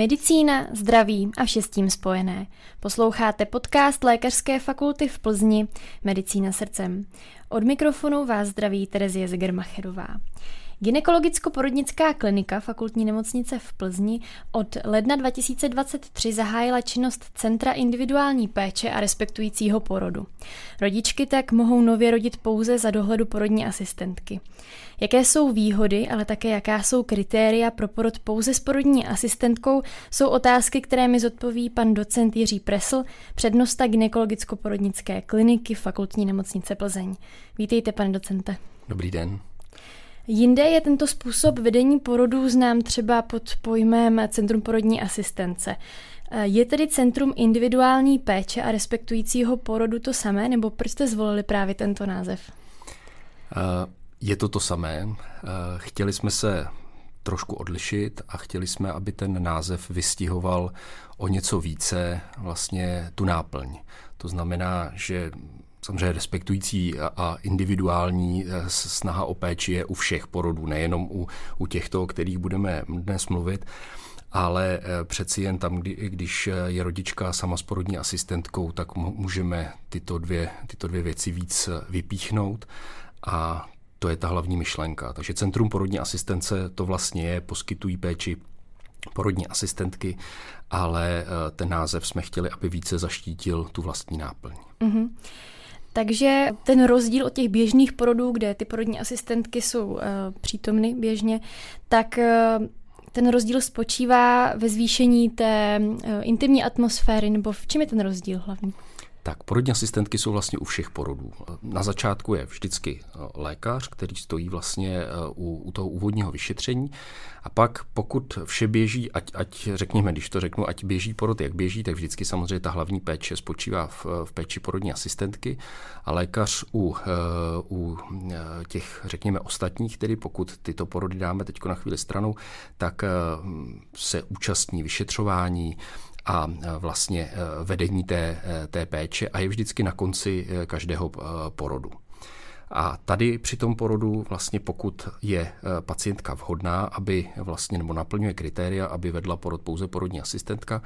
Medicína, zdraví a vše s tím spojené. Posloucháte podcast Lékařské fakulty v Plzni Medicína srdcem. Od mikrofonu vás zdraví Terezie Zegermacherová. Gynekologicko-porodnická klinika fakultní nemocnice v Plzni od ledna 2023 zahájila činnost Centra individuální péče a respektujícího porodu. Rodičky tak mohou nově rodit pouze za dohledu porodní asistentky. Jaké jsou výhody, ale také jaká jsou kritéria pro porod pouze s porodní asistentkou, jsou otázky, které mi zodpoví pan docent Jiří Presl, přednosta gynekologicko-porodnické kliniky fakultní nemocnice Plzeň. Vítejte, pane docente. Dobrý den. Jinde je tento způsob vedení porodů znám třeba pod pojmem Centrum porodní asistence. Je tedy Centrum individuální péče a respektujícího porodu to samé, nebo proč jste zvolili právě tento název? Je to to samé. Chtěli jsme se trošku odlišit a chtěli jsme, aby ten název vystihoval o něco více vlastně tu náplň. To znamená, že samozřejmě respektující a individuální eh, snaha o péči je u všech porodů, nejenom u, u těchto, o kterých budeme dnes mluvit, ale eh, přeci jen tam, kdy, když je rodička sama s porodní asistentkou, tak můžeme tyto dvě, tyto dvě věci víc vypíchnout a to je ta hlavní myšlenka. Takže Centrum porodní asistence to vlastně je, poskytují péči porodní asistentky, ale eh, ten název jsme chtěli, aby více zaštítil tu vlastní náplň. Mm-hmm. Takže ten rozdíl od těch běžných porodů, kde ty porodní asistentky jsou uh, přítomny běžně, tak uh, ten rozdíl spočívá ve zvýšení té uh, intimní atmosféry, nebo v čem je ten rozdíl hlavní? Tak porodní asistentky jsou vlastně u všech porodů. Na začátku je vždycky eh, lékař, který stojí vlastně eh, u, u toho úvodního vyšetření a pak pokud vše běží, ať, ať řekněme, když to řeknu, ať běží porod, jak běží, tak vždycky samozřejmě ta hlavní péče spočívá v, v péči porodní asistentky a lékař u, eh, u těch, řekněme, ostatních, tedy pokud tyto porody dáme teď na chvíli stranou, tak se účastní vyšetřování, a e, vlastně e, vedení té, e, té péče a je vždycky na konci každého porodu. A tady při tom porodu vlastně pokud je pacientka vhodná, aby vlastně nebo naplňuje kritéria, aby vedla porod pouze porodní asistentka,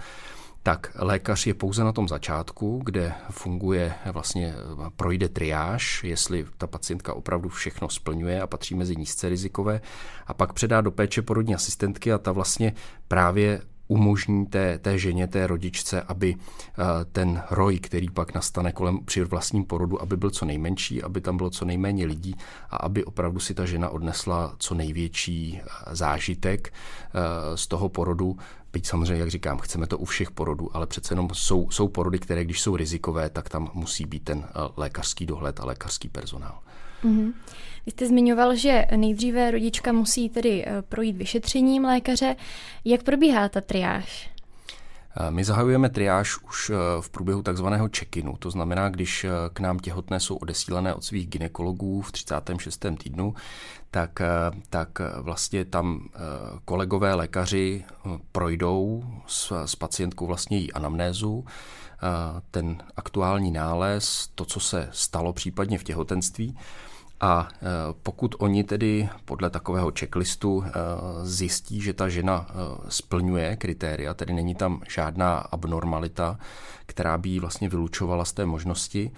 tak lékař je pouze na tom začátku, kde funguje, vlastně projde triáž, jestli ta pacientka opravdu všechno splňuje a patří mezi nízce rizikové, a pak předá do péče porodní asistentky a ta vlastně právě umožní té, té ženě, té rodičce, aby eh, ten roj, který pak nastane kolem při vlastním porodu, aby byl co nejmenší, aby tam bylo co nejméně lidí a aby opravdu si ta žena odnesla co největší eh, zážitek eh, z toho porodu. Byť samozřejmě, jak říkám, chceme to u všech porodů, ale přece jenom jsou, jsou porody, které když jsou rizikové, tak tam musí být ten lékařský dohled a lékařský personál. Mm-hmm. Vy jste zmiňoval, že nejdříve rodička musí tedy eh, projít vyšetřením lékaře. Jak probíhá ta triáž? Eh, my zahajujeme triáž už eh, v průběhu takzvaného check-inu, to znamená, když k nám těhotné jsou odesílené od svých ginekologů v 36. týdnu, tak, tak vlastně tam kolegové lékaři projdou s, s pacientkou vlastně její anamnézu, ten aktuální nález, to, co se stalo případně v těhotenství a e, pokud oni tedy podle takového checklistu e, zjistí, že ta žena e, splňuje kritéria, tedy není tam žádná abnormalita, která by ji vlastně vylučovala z té možnosti,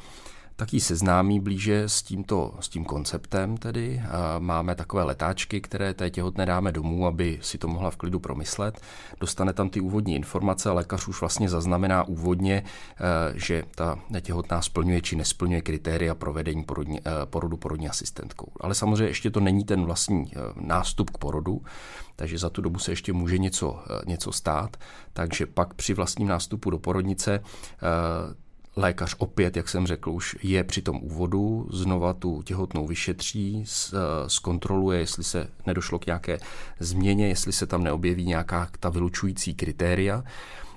tak ji seznámí blíže s tímto, s tím konceptem tedy. Máme takové letáčky, které té těhotné dáme domů, aby si to mohla v klidu promyslet. Dostane tam ty úvodní informace a lékař už vlastně zaznamená úvodně, eh, že ta těhotná splňuje či nesplňuje kritéria provedení porodní, eh, porodu porodní asistentkou. Ale samozřejmě ještě to není ten vlastní eh, nástup k porodu, takže za tu dobu se ještě může něco, něco stát. Takže pak při vlastním nástupu do porodnice Lékař opět, jak jsem řekl, už je při tom úvodu, znova tu těhotnou vyšetří, eh, zkontroluje, jestli se nedošlo k nějaké změně, jestli se tam neobjeví nějaká ta vylučující kritéria.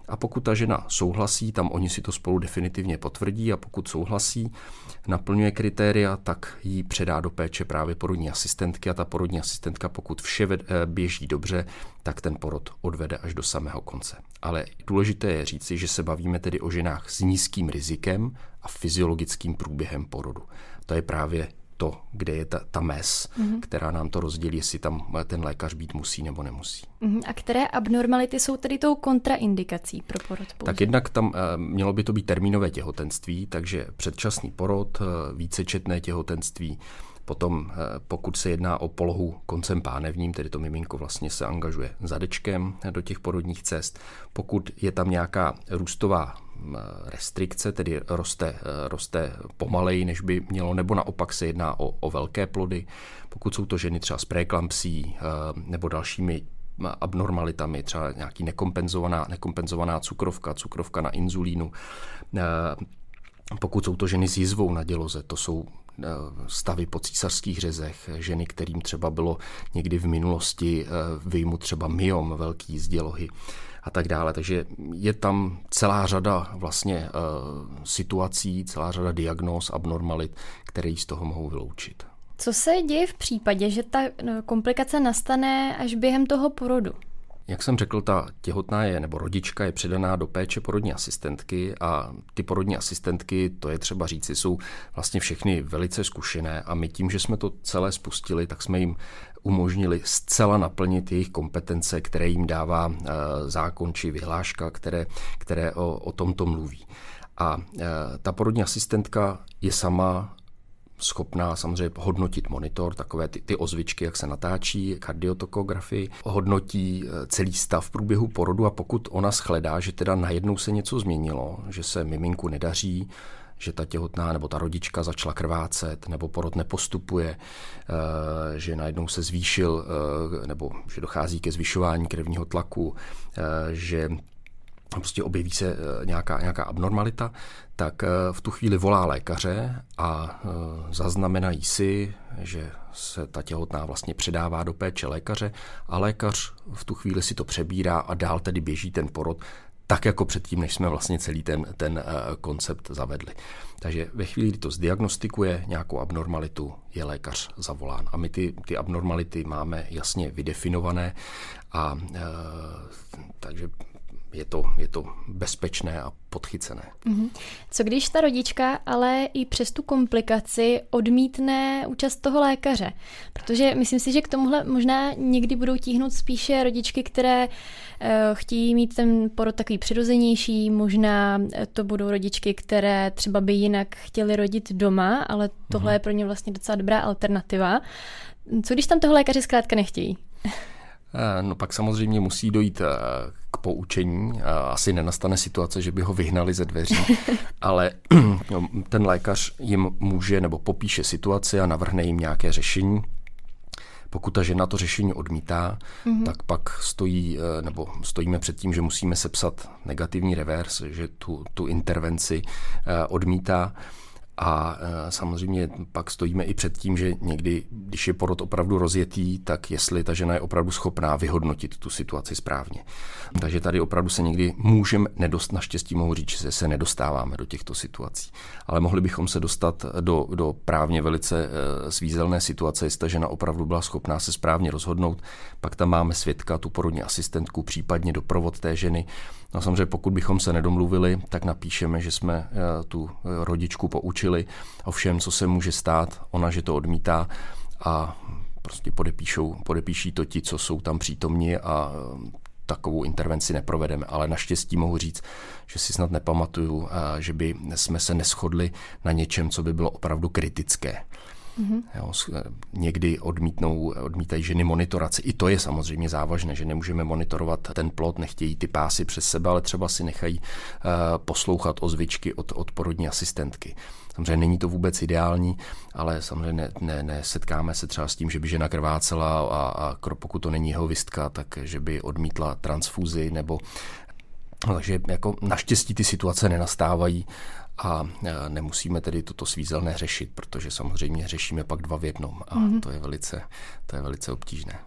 A pokud ta žena souhlasí, tam oni si to spolu definitivně potvrdí a pokud souhlasí, naplňuje kritéria, tak ji předá do péče právě porodní asistentky a ta porodní asistentka, pokud vše eh, běží dobře, tak ten porod odvede až do samého konce. Ale důležité je říci, že se bavíme tedy o ženách s nízkým rizikem a fyziologickým průběhem porodu. To je právě to, kde je ta, ta mes, mm-hmm. která nám to rozdělí, jestli tam ten lékař být musí nebo nemusí. Mm-hmm. A které abnormality jsou tedy tou kontraindikací pro porod? Pouze? Tak jednak tam mělo by to být termínové těhotenství, takže předčasný porod, vícečetné těhotenství, Potom, pokud se jedná o polohu koncem pánevním, tedy to miminko vlastně se angažuje zadečkem do těch porodních cest. Pokud je tam nějaká růstová restrikce, tedy roste, roste pomaleji, než by mělo, nebo naopak se jedná o, o velké plody. Pokud jsou to ženy třeba s preklampsí eh, nebo dalšími abnormalitami, třeba nějaký nekompenzovaná, nekompenzovaná cukrovka, cukrovka na inzulínu, eh, pokud jsou to ženy s jizvou na děloze, to jsou eh, stavy po císařských řezech, ženy, kterým třeba bylo někdy v minulosti vyjmut třeba myom velký z dělohy, a tak dále. Takže je tam celá řada vlastně uh, situací, celá řada diagnóz, abnormalit, které z toho mohou vyloučit. Co se děje v případě, že ta no, komplikace nastane až během toho porodu? Jak jsem řekl, ta těhotná je, nebo rodička je předaná do péče porodní asistentky a ty porodní asistentky, to je třeba říci, jsou vlastně všechny velice zkušené a my tím, že jsme to celé spustili, tak jsme jim umožnili zcela naplnit jejich kompetence, které jim dává eh, zákon či vyhláška, které, které o, o tomto mluví. A eh, ta porodní asistentka je sama schopná samozřejmě hodnotit monitor, takové ty, ty ozvičky, jak se natáčí, kardiotokografii, hodnotí eh, celý stav v průběhu porodu a pokud ona shledá, že teda najednou se něco změnilo, že se miminku nedaří, že ta těhotná nebo ta rodička začala krvácet, nebo porod nepostupuje, eh, že najednou se zvýšil, eh, nebo že dochází ke zvyšování krevního tlaku, že prostě objeví se nějaká, nějaká abnormalita, tak v tu chvíli volá lékaře a zaznamenají si, že se ta těhotná vlastně předává do péče lékaře a lékař v tu chvíli si to přebírá a dál tedy běží ten porod tak jako předtím, než jsme vlastně celý ten, ten koncept zavedli. Takže ve chvíli, kdy to zdiagnostikuje nějakou abnormalitu, je lékař zavolán. A my ty, ty abnormality máme jasně vydefinované a e, takže je to, je to bezpečné a podchycené. Mm-hmm. Co když ta rodička ale i přes tu komplikaci odmítne účast toho lékaře? Protože myslím si, že k tomuhle možná někdy budou tíhnout spíše rodičky, které uh, chtějí mít ten porod takový přirozenější, možná to budou rodičky, které třeba by jinak chtěli rodit doma, ale tohle mm-hmm. je pro ně vlastně docela dobrá alternativa. Co když tam toho lékaře zkrátka nechtějí? Eh, no pak samozřejmě musí dojít eh, k poučení. Asi nenastane situace, že by ho vyhnali ze dveří, ale no, ten lékař jim může nebo popíše situaci a navrhne jim nějaké řešení. Pokud ta žena to řešení odmítá, mm-hmm. tak pak stojí, eh, nebo stojíme před tím, že musíme sepsat negativní revers, že tu, tu intervenci odmítá. A e, samozřejmě pak stojíme i před tím, že někdy, když je porod opravdu rozjetý, tak jestli ta žena je opravdu schopná vyhodnotit tu situaci správně. Takže tady opravdu se někdy můžeme nedost, naštěstí mohu říct, že se nedostáváme do těchto situací. Ale mohli bychom se dostat do, do právně velice e, svízelné situace, jestli ta žena opravdu byla schopná se správně rozhodnout. Pak tam máme svědka, tu porodní asistentku, případně doprovod té ženy. No samozřejmě pokud bychom se nedomluvili, tak napíšeme, že jsme e, tu rodičku poučili učili o všem, co se může stát, ona, že to odmítá a prostě podepíšou, podepíší to ti, co jsou tam přítomni a um, takovou intervenci neprovedeme. Ale naštěstí mohu říct, že si snad nepamatuju, že by jsme se neschodli na něčem, co by bylo opravdu kritické. Mm-hmm. Jo, někdy odmítnou, odmítají ženy monitoraci. I to je samozřejmě závažné, že nemůžeme monitorovat ten plot, nechtějí ty pásy přes sebe, ale třeba si nechají uh, poslouchat ozvyčky od, od porodní asistentky. Samozřejmě není to vůbec ideální, ale samozřejmě ne, ne, ne setkáme se třeba s tím, že by žena krvácela a, a pokud to není jeho vistka, tak že by odmítla transfuzi nebo takže jako naštěstí ty situace nenastávají a nemusíme tedy toto svízelné řešit, protože samozřejmě řešíme pak dva v jednom a mm-hmm. to je velice, to je velice obtížné.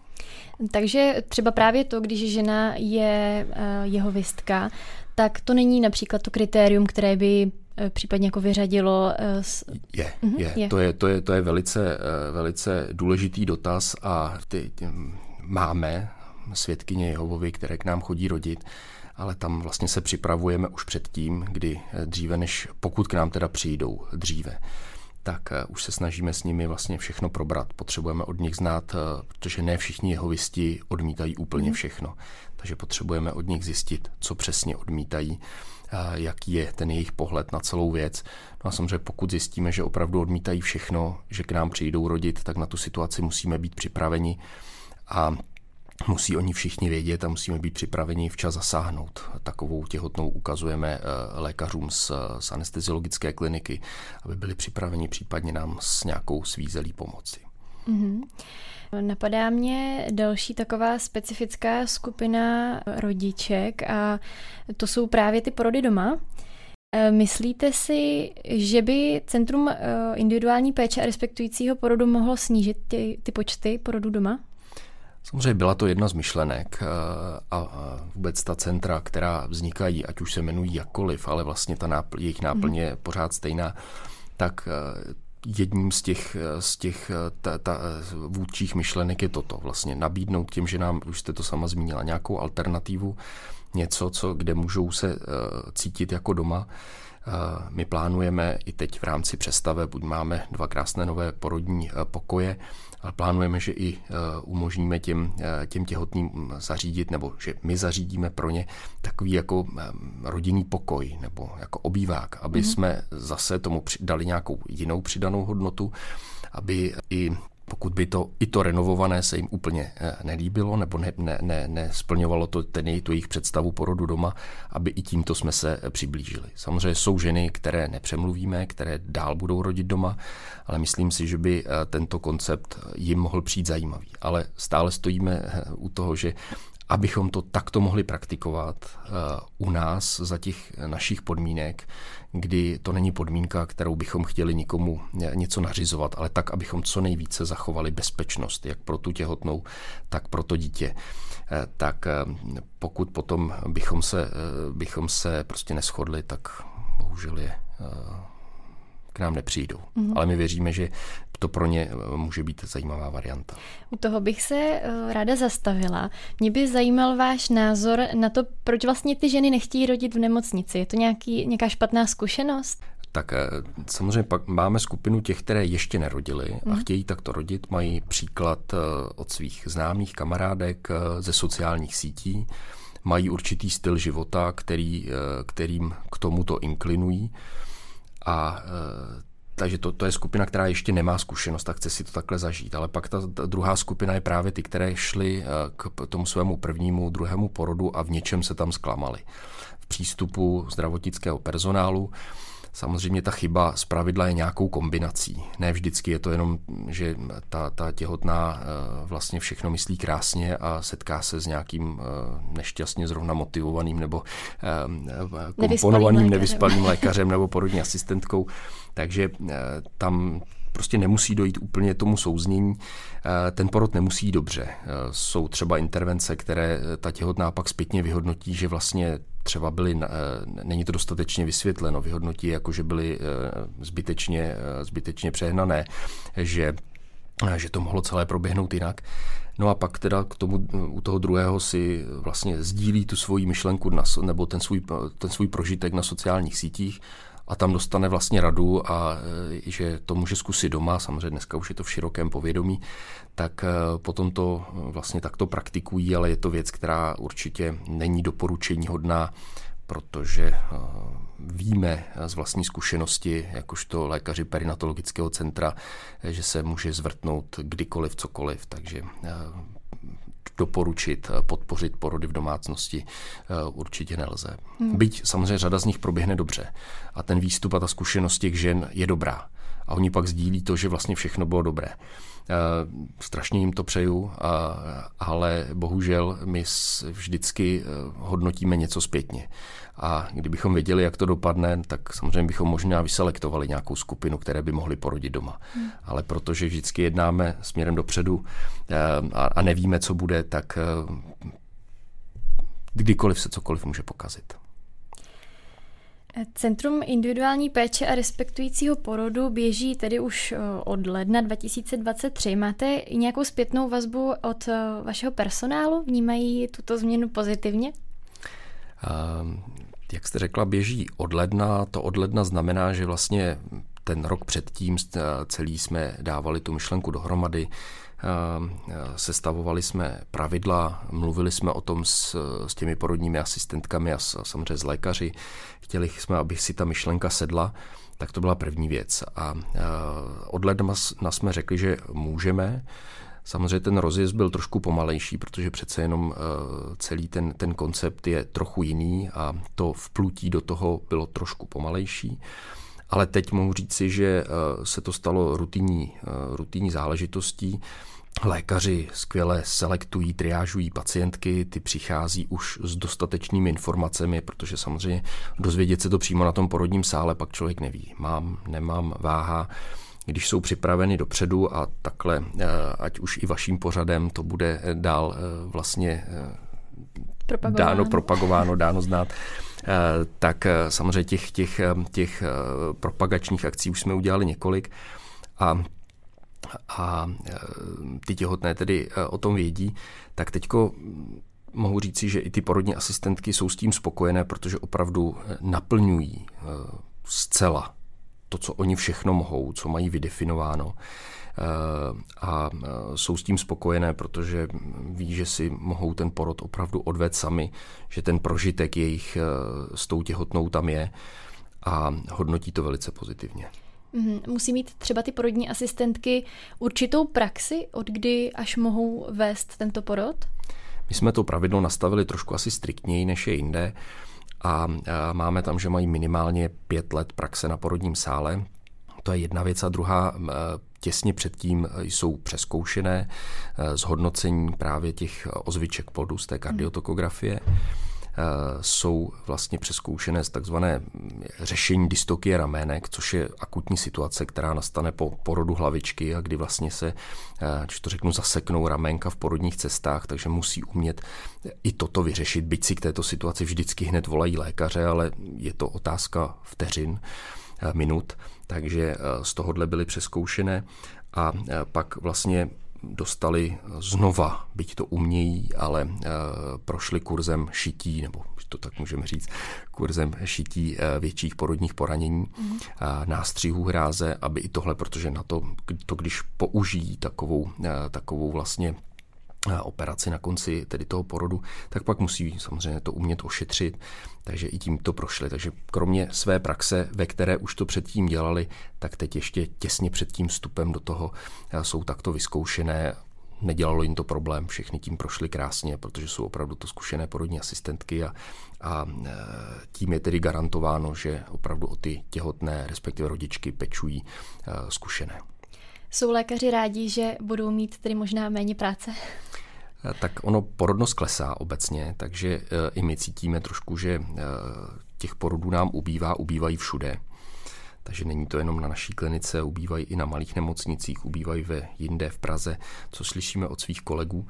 Takže třeba právě to, když žena je uh, jeho vistka, tak to není například to kritérium, které by uh, případně jako vyřadilo. S... Je, uh-huh, je. je. To je, to je, to je velice, velice důležitý dotaz a ty, ty, máme svědkyně Jehovovi, které k nám chodí rodit, ale tam vlastně se připravujeme už před tím, kdy dříve než, pokud k nám teda přijdou dříve, tak eh, už se snažíme s nimi vlastně všechno probrat. Potřebujeme od nich znát, eh, protože ne všichni jeho visti odmítají úplně mhm. všechno. Takže potřebujeme od nich zjistit, co přesně odmítají, jaký je ten jejich pohled na celou věc. No a samozřejmě pokud zjistíme, že opravdu odmítají všechno, že k nám přijdou rodit, tak na tu situaci musíme být připraveni a musí oni všichni vědět a musíme být připraveni včas zasáhnout. Takovou těhotnou ukazujeme eh, lékařům z, z anesteziologické kliniky, aby byli připraveni případně nám s nějakou svízelí pomoci. Mm-hmm. Napadá mě další taková specifická skupina rodiček a to jsou právě ty porody doma. Eh, myslíte si, že by Centrum eh, individuální péče a respektujícího porodu mohlo snížit ty, ty počty porodů doma? Samozřejmě byla to jedna z myšlenek eh, a vůbec ta centra, která vznikají, ať už se jmenují jakkoliv, ale vlastně ta nápl, jejich náplň je pořád stejná, tak eh, jedním z těch, eh, z těch ta, ta, vůdčích myšlenek je toto, vlastně nabídnout těm, že nám, už jste to sama zmínila, nějakou alternativu, něco, co, kde můžou se cítit jako doma. My plánujeme i teď v rámci přestave, buď máme dva krásné nové porodní pokoje, ale plánujeme, že i eh, umožníme těm, eh, těm těhotným zařídit, nebo že my zařídíme pro ně takový jako rodinný pokoj nebo jako obývák, aby mm-hmm. jsme zase tomu dali nějakou jinou přidanou hodnotu, aby i pokud by to i to renovované se jim úplně eh, nelíbilo nebo ne, ne, ne, nesplňovalo to ten tu jejich představu porodu doma, aby i tímto jsme se eh, přiblížili. Samozřejmě jsou ženy, které nepřemluvíme, které dál budou rodit doma, ale myslím si, že by eh, tento koncept jim mohl přijít zajímavý. Ale stále stojíme u toho, že abychom to takto mohli praktikovat u nás za těch našich podmínek, kdy to není podmínka, kterou bychom chtěli nikomu něco nařizovat, ale tak, abychom co nejvíce zachovali bezpečnost, jak pro tu těhotnou, tak pro to dítě. Eh, tak eh, pokud potom bychom se, eh, bychom se prostě neschodli, tak bohužel je k nám nepřijdou. Mm-hmm. Ale my věříme, že to pro ně eh, může být zajímavá varianta. U toho bych se eh, ráda zastavila. Mě by zajímal váš názor na to, proč vlastně ty ženy nechtějí rodit v nemocnici. Je to nějaký, nějaká špatná zkušenost? Tak eh, samozřejmě pak máme skupinu těch, které ještě nerodily a mm. chtějí takto rodit. Mají příklad od svých známých kamarádek ze sociálních sítí. Mají určitý styl života, který, kterým k tomuto inklinují. A takže to, to je skupina, která ještě nemá zkušenost a chce si to takhle zažít. Ale pak ta, ta druhá skupina je právě ty, které šly eh, k tomu svému prvnímu, druhému porodu a v něčem se tam zklamali. V přístupu zdravotnického personálu Samozřejmě ta chyba z pravidla je nějakou kombinací. Ne vždycky je to jenom, že ta, ta těhotná eh, vlastně všechno myslí krásně a setká se s nějakým eh, nešťastně zrovna motivovaným nebo komponovaným nevyspalým lékařem nebo porodní asistentkou. Takže tam prostě nemusí dojít úplně tomu souznění. Ten porod nemusí dobře. Jsou třeba intervence, které ta těhotná pak zpětně vyhodnotí, že vlastně třeba byly, není to dostatečně vysvětleno, vyhodnotí jako, že byly zbytečně, zbytečně přehnané, že že to mohlo celé proběhnout jinak. No a pak teda k tomu u toho druhého si vlastně sdílí tu svoji myšlenku na, nebo ten svůj, ten svůj prožitek na sociálních sítích a tam dostane vlastně radu a e, že to může zkusit doma, samozřejmě dneska už je to v širokém povědomí, tak e, potom to vlastně takto praktikují, ale je to věc, která určitě není doporučení hodná, protože e, víme z vlastní zkušenosti, jakožto lékaři perinatologického centra, že se může zvrtnout kdykoliv, cokoliv, takže doporučit, eh, podpořit porody v domácnosti eh, určitě nelze. Hmm. Byť samozřejmě řada z nich proběhne dobře a ten výstup a ta zkušenost těch žen je dobrá. A oni pak sdílí to, že vlastně všechno bylo dobré. Eh, strašně jim to přeju, ale bohužel my vždycky hodnotíme něco zpětně. A kdybychom věděli, jak to dopadne, tak samozřejmě bychom možná vyselektovali nějakou skupinu, které by mohly porodit doma. Hmm. Ale protože vždycky jednáme směrem dopředu eh, a nevíme, co bude, tak eh, kdykoliv se cokoliv může pokazit. Centrum individuální péče a respektujícího porodu běží tedy už eh, od ledna 2023. Máte i nějakou zpětnou vazbu od vašeho personálu? Vnímají tuto změnu pozitivně? jak jste řekla, běží od ledna. To od ledna znamená, že vlastně ten rok předtím celý jsme dávali tu myšlenku dohromady, sestavovali jsme pravidla, mluvili jsme o tom s, s těmi porodními asistentkami a, s, a samozřejmě s lékaři. Chtěli jsme, aby si ta myšlenka sedla, tak to byla první věc. A od ledna jsme řekli, že můžeme. Samozřejmě ten rozjezd byl trošku pomalejší, protože přece jenom celý ten, ten koncept je trochu jiný a to vplutí do toho bylo trošku pomalejší. Ale teď mohu říci, že se to stalo rutinní, rutinní záležitostí. Lékaři skvěle selektují, triážují pacientky, ty přichází už s dostatečnými informacemi, protože samozřejmě dozvědět se to přímo na tom porodním sále pak člověk neví. Mám, nemám, váha. Když jsou připraveny dopředu a takhle, eh, ať už i vaším pořadem to bude eh, dál eh, vlastně propagováno. dáno, propagováno, dáno znát, tak samozřejmě těch, těch, těch propagačních akcí už jsme udělali několik a a e, ty těhotné tedy e, o tom vědí, tak teďko mohu říci, že i ty porodní asistentky jsou s tím spokojené, protože opravdu e, naplňují zcela to, co oni všechno mohou, co mají vydefinováno a jsou s tím spokojené, protože ví, že si mohou ten porod opravdu odvést sami, že ten prožitek jejich s tou těhotnou tam je a hodnotí to velice pozitivně. Mhm. Musí mít třeba ty porodní asistentky určitou praxi, od kdy až mohou vést tento porod? My jsme to pravidlo nastavili trošku asi striktněji, než je jinde a máme tam, že mají minimálně pět let praxe na porodním sále. To je jedna věc a druhá, těsně předtím jsou přeskoušené e, zhodnocení právě těch ozviček plodu z té kardiotokografie. Hmm jsou vlastně přeskoušené z takzvané řešení dystokie ramének, což je akutní situace, která nastane po porodu hlavičky a kdy vlastně se, eh, když to řeknu, zaseknou ramenka v porodních cestách, takže musí umět i toto vyřešit, byť si k této situaci vždycky hned volají lékaře, ale je to otázka vteřin, eh, minut, takže z tohohle byly přeskoušené. A pak vlastně dostali znova, byť to umějí, ale uh, prošli kurzem šití, nebo to tak můžeme říct, kurzem šití uh, větších porodních poranění, mm. nástřihů hráze, aby i tohle, protože na to, to když použijí takovou, uh, takovou vlastně operaci na konci tedy toho porodu, tak pak musí samozřejmě to umět ošetřit, takže i tím to prošli. Takže kromě své praxe, ve které už to předtím dělali, tak teď ještě těsně před tím vstupem do toho jsou takto vyzkoušené nedělalo jim to problém, všechny tím prošli krásně, protože jsou opravdu to zkušené porodní asistentky a, a e, tím je tedy garantováno, že opravdu o ty těhotné, respektive rodičky pečují zkušené. Jsou lékaři rádi, že budou mít tedy možná méně práce? Tak ono porodnost klesá obecně, takže e, i my cítíme trošku, že e, těch porodů nám ubývá, ubývají všude. Takže není to jenom na naší klinice, ubývají i na malých nemocnicích, ubývají ve jinde v Praze, co slyšíme od svých kolegů.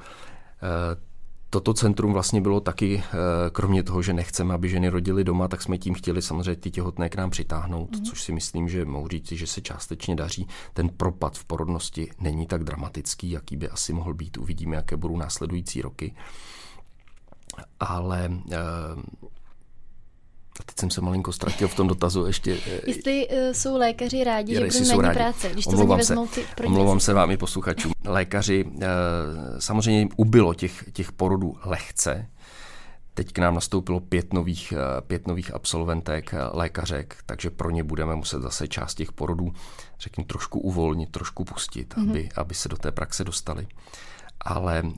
Toto centrum vlastně bylo taky, eh, kromě toho, že nechceme, aby ženy rodily doma, tak jsme tím chtěli samozřejmě ty těhotné k nám přitáhnout, mm. což si myslím, že mohu říct, že se částečně daří. Ten propad v porodnosti není tak dramatický, jaký by asi mohl být. Uvidíme, jaké budou následující roky. Ale eh, a teď jsem se malinko ztratil v tom dotazu ještě. Eh, Jestli uh, jsou lékaři rádi, že budou méně rádi. práce, když to omlouvám vezmou ty Omlouvám se vám i posluchačům. Lékaři, uh, samozřejmě jim ubylo těch, těch porodů lehce. Teď k nám nastoupilo pět nových, pět nových absolventek, lékařek, takže pro ně budeme muset zase část těch porodů, řekněme, trošku uvolnit, trošku pustit, mm-hmm. aby, aby se do té praxe dostali ale uh,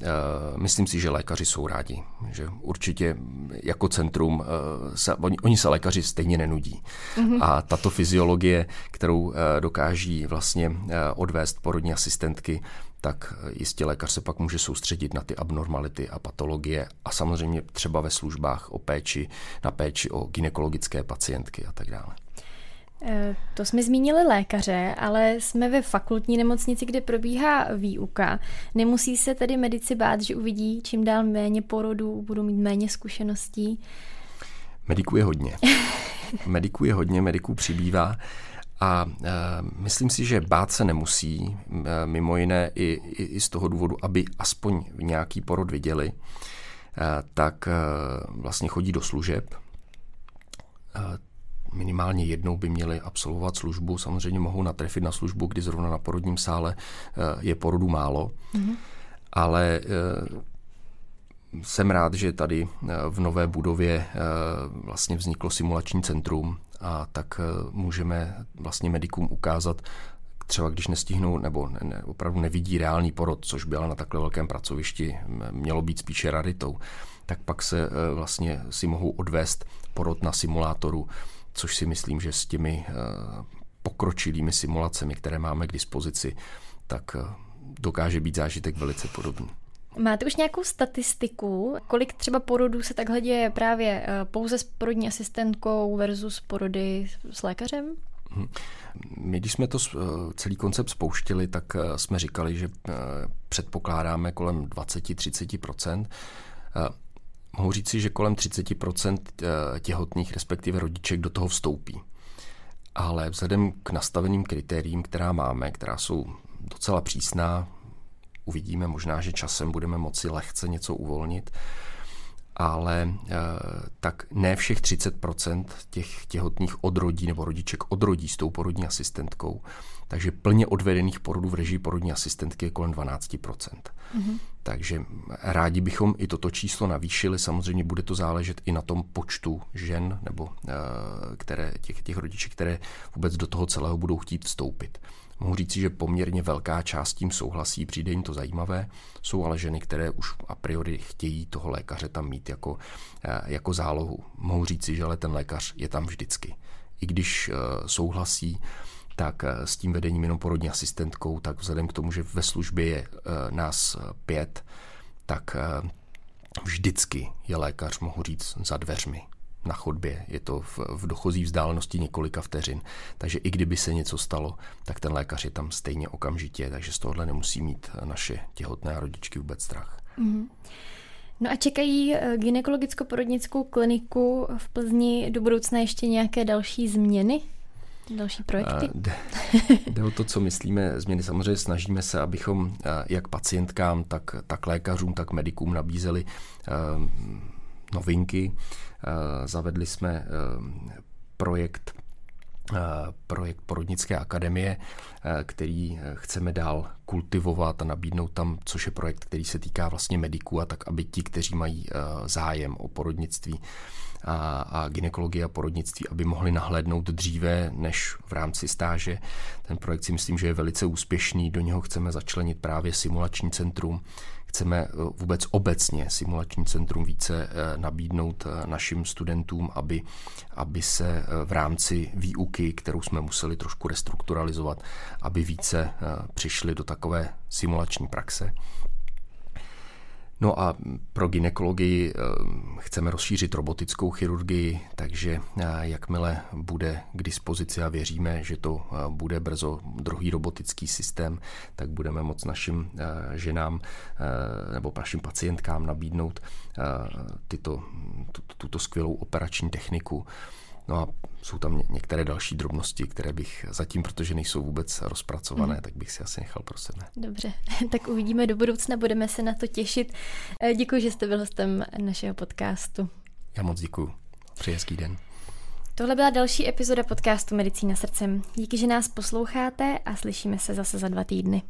myslím si, že lékaři jsou rádi, že určitě jako centrum, uh, se, oni, oni se lékaři stejně nenudí. Mm-hmm. A tato fyziologie, kterou uh, dokáží vlastně uh, odvést porodní asistentky, tak jistě lékař se pak může soustředit na ty abnormality a patologie a samozřejmě třeba ve službách o péči, na péči o ginekologické pacientky a tak dále. Eh, to jsme zmínili lékaře, ale jsme ve fakultní nemocnici, kde probíhá výuka. Nemusí se tedy medici bát, že uvidí čím dál méně porodů, budou mít méně zkušeností? Mediků je hodně. mediků je hodně, mediků přibývá. A e, myslím si, že bát se nemusí, e, mimo jiné i, i, i z toho důvodu, aby aspoň nějaký porod viděli, e, tak e, vlastně chodí do služeb. E, minimálně jednou by měli absolvovat službu. Samozřejmě mohou natrefit na službu, kdy zrovna na porodním sále je porodu málo. Mm-hmm. Ale jsem rád, že tady v nové budově vlastně vzniklo simulační centrum a tak můžeme vlastně medikům ukázat, třeba když nestihnou nebo ne, ne, opravdu nevidí reálný porod, což byla na takhle velkém pracovišti, mělo být spíše raritou, tak pak se vlastně si mohou odvést porod na simulátoru, což si myslím, že s těmi e, pokročilými simulacemi, které máme k dispozici, tak e, dokáže být zážitek velice podobný. Máte už nějakou statistiku, kolik třeba porodů se takhle děje právě pouze s porodní asistentkou versus porody s lékařem? Mhm. My, když jsme to eh, celý koncept spouštili, tak eh, jsme říkali, že eh, předpokládáme kolem 20-30 Mohu říci, že kolem 30% těhotných, respektive rodiček, do toho vstoupí. Ale vzhledem k nastaveným kritériím, která máme, která jsou docela přísná, uvidíme možná, že časem budeme moci lehce něco uvolnit, ale eh, tak ne všech 30% těch těhotných odrodí nebo rodiček odrodí s tou porodní asistentkou. Takže plně odvedených porodů v režii porodní asistentky je kolem 12%. Mm-hmm. Takže rádi bychom i toto číslo navýšili. Samozřejmě bude to záležet i na tom počtu žen nebo eh, které, těch, těch rodiček, které vůbec do toho celého budou chtít vstoupit. Mohu říci, že poměrně velká část tím souhlasí, přijde jim to zajímavé. Jsou ale ženy, které už a priori chtějí toho lékaře tam mít jako, eh, jako zálohu. Mohu říci, že ale ten lékař je tam vždycky. I když eh, souhlasí, tak eh, s tím vedením jenom porodní asistentkou, tak vzhledem k tomu, že ve službě je nás pět, tak vždycky je lékař, mohu říct, za dveřmi na chodbě, je to v, v dochozí vzdálenosti několika vteřin. Takže i kdyby se něco stalo, tak ten lékař je tam stejně okamžitě, takže z tohohle nemusí mít naše těhotné rodičky vůbec strach. Mm-hmm. No a čekají eh, gynekologicko-porodnickou kliniku v Plzni do budoucna ještě nějaké další změny? Další projekty? Jde, jde o to, co myslíme. Změny samozřejmě snažíme se, abychom eh, jak pacientkám, tak, tak lékařům, tak medikům nabízeli eh, novinky. Eh, zavedli jsme eh, projekt eh, projekt Porodnické akademie, který chceme dál kultivovat a nabídnout tam, což je projekt, který se týká vlastně mediků a tak, aby ti, kteří mají zájem o porodnictví a, a ginekologie a porodnictví, aby mohli nahlédnout dříve než v rámci stáže. Ten projekt si myslím, že je velice úspěšný, do něho chceme začlenit právě simulační centrum, chceme eh, vůbec obecně simulační centrum více eh, nabídnout eh, našim studentům, aby, aby se v rámci výuky, kterou jsme museli trošku restrukturalizovat, aby více přišli do takové simulační praxe. No a pro ginekologii eh, chceme rozšířit robotickou chirurgii, takže eh, jakmile bude k dispozici a věříme, že to eh, bude brzo druhý robotický systém, tak budeme moct našim ženám nebo našim pacientkám nabídnout tyto, tuto skvělou operační techniku. No a jsou tam některé další drobnosti, které bych zatím, protože nejsou vůbec rozpracované, mm. tak bych si asi nechal pro sebe. Dobře, tak uvidíme do budoucna, budeme se na to těšit. Eh, děkuji, že jste byl hostem našeho podcastu. Já moc děkuji. Přeji hezký den. Tohle byla další epizoda podcastu Medicína srdcem. Díky, že nás posloucháte a slyšíme se zase za dva týdny.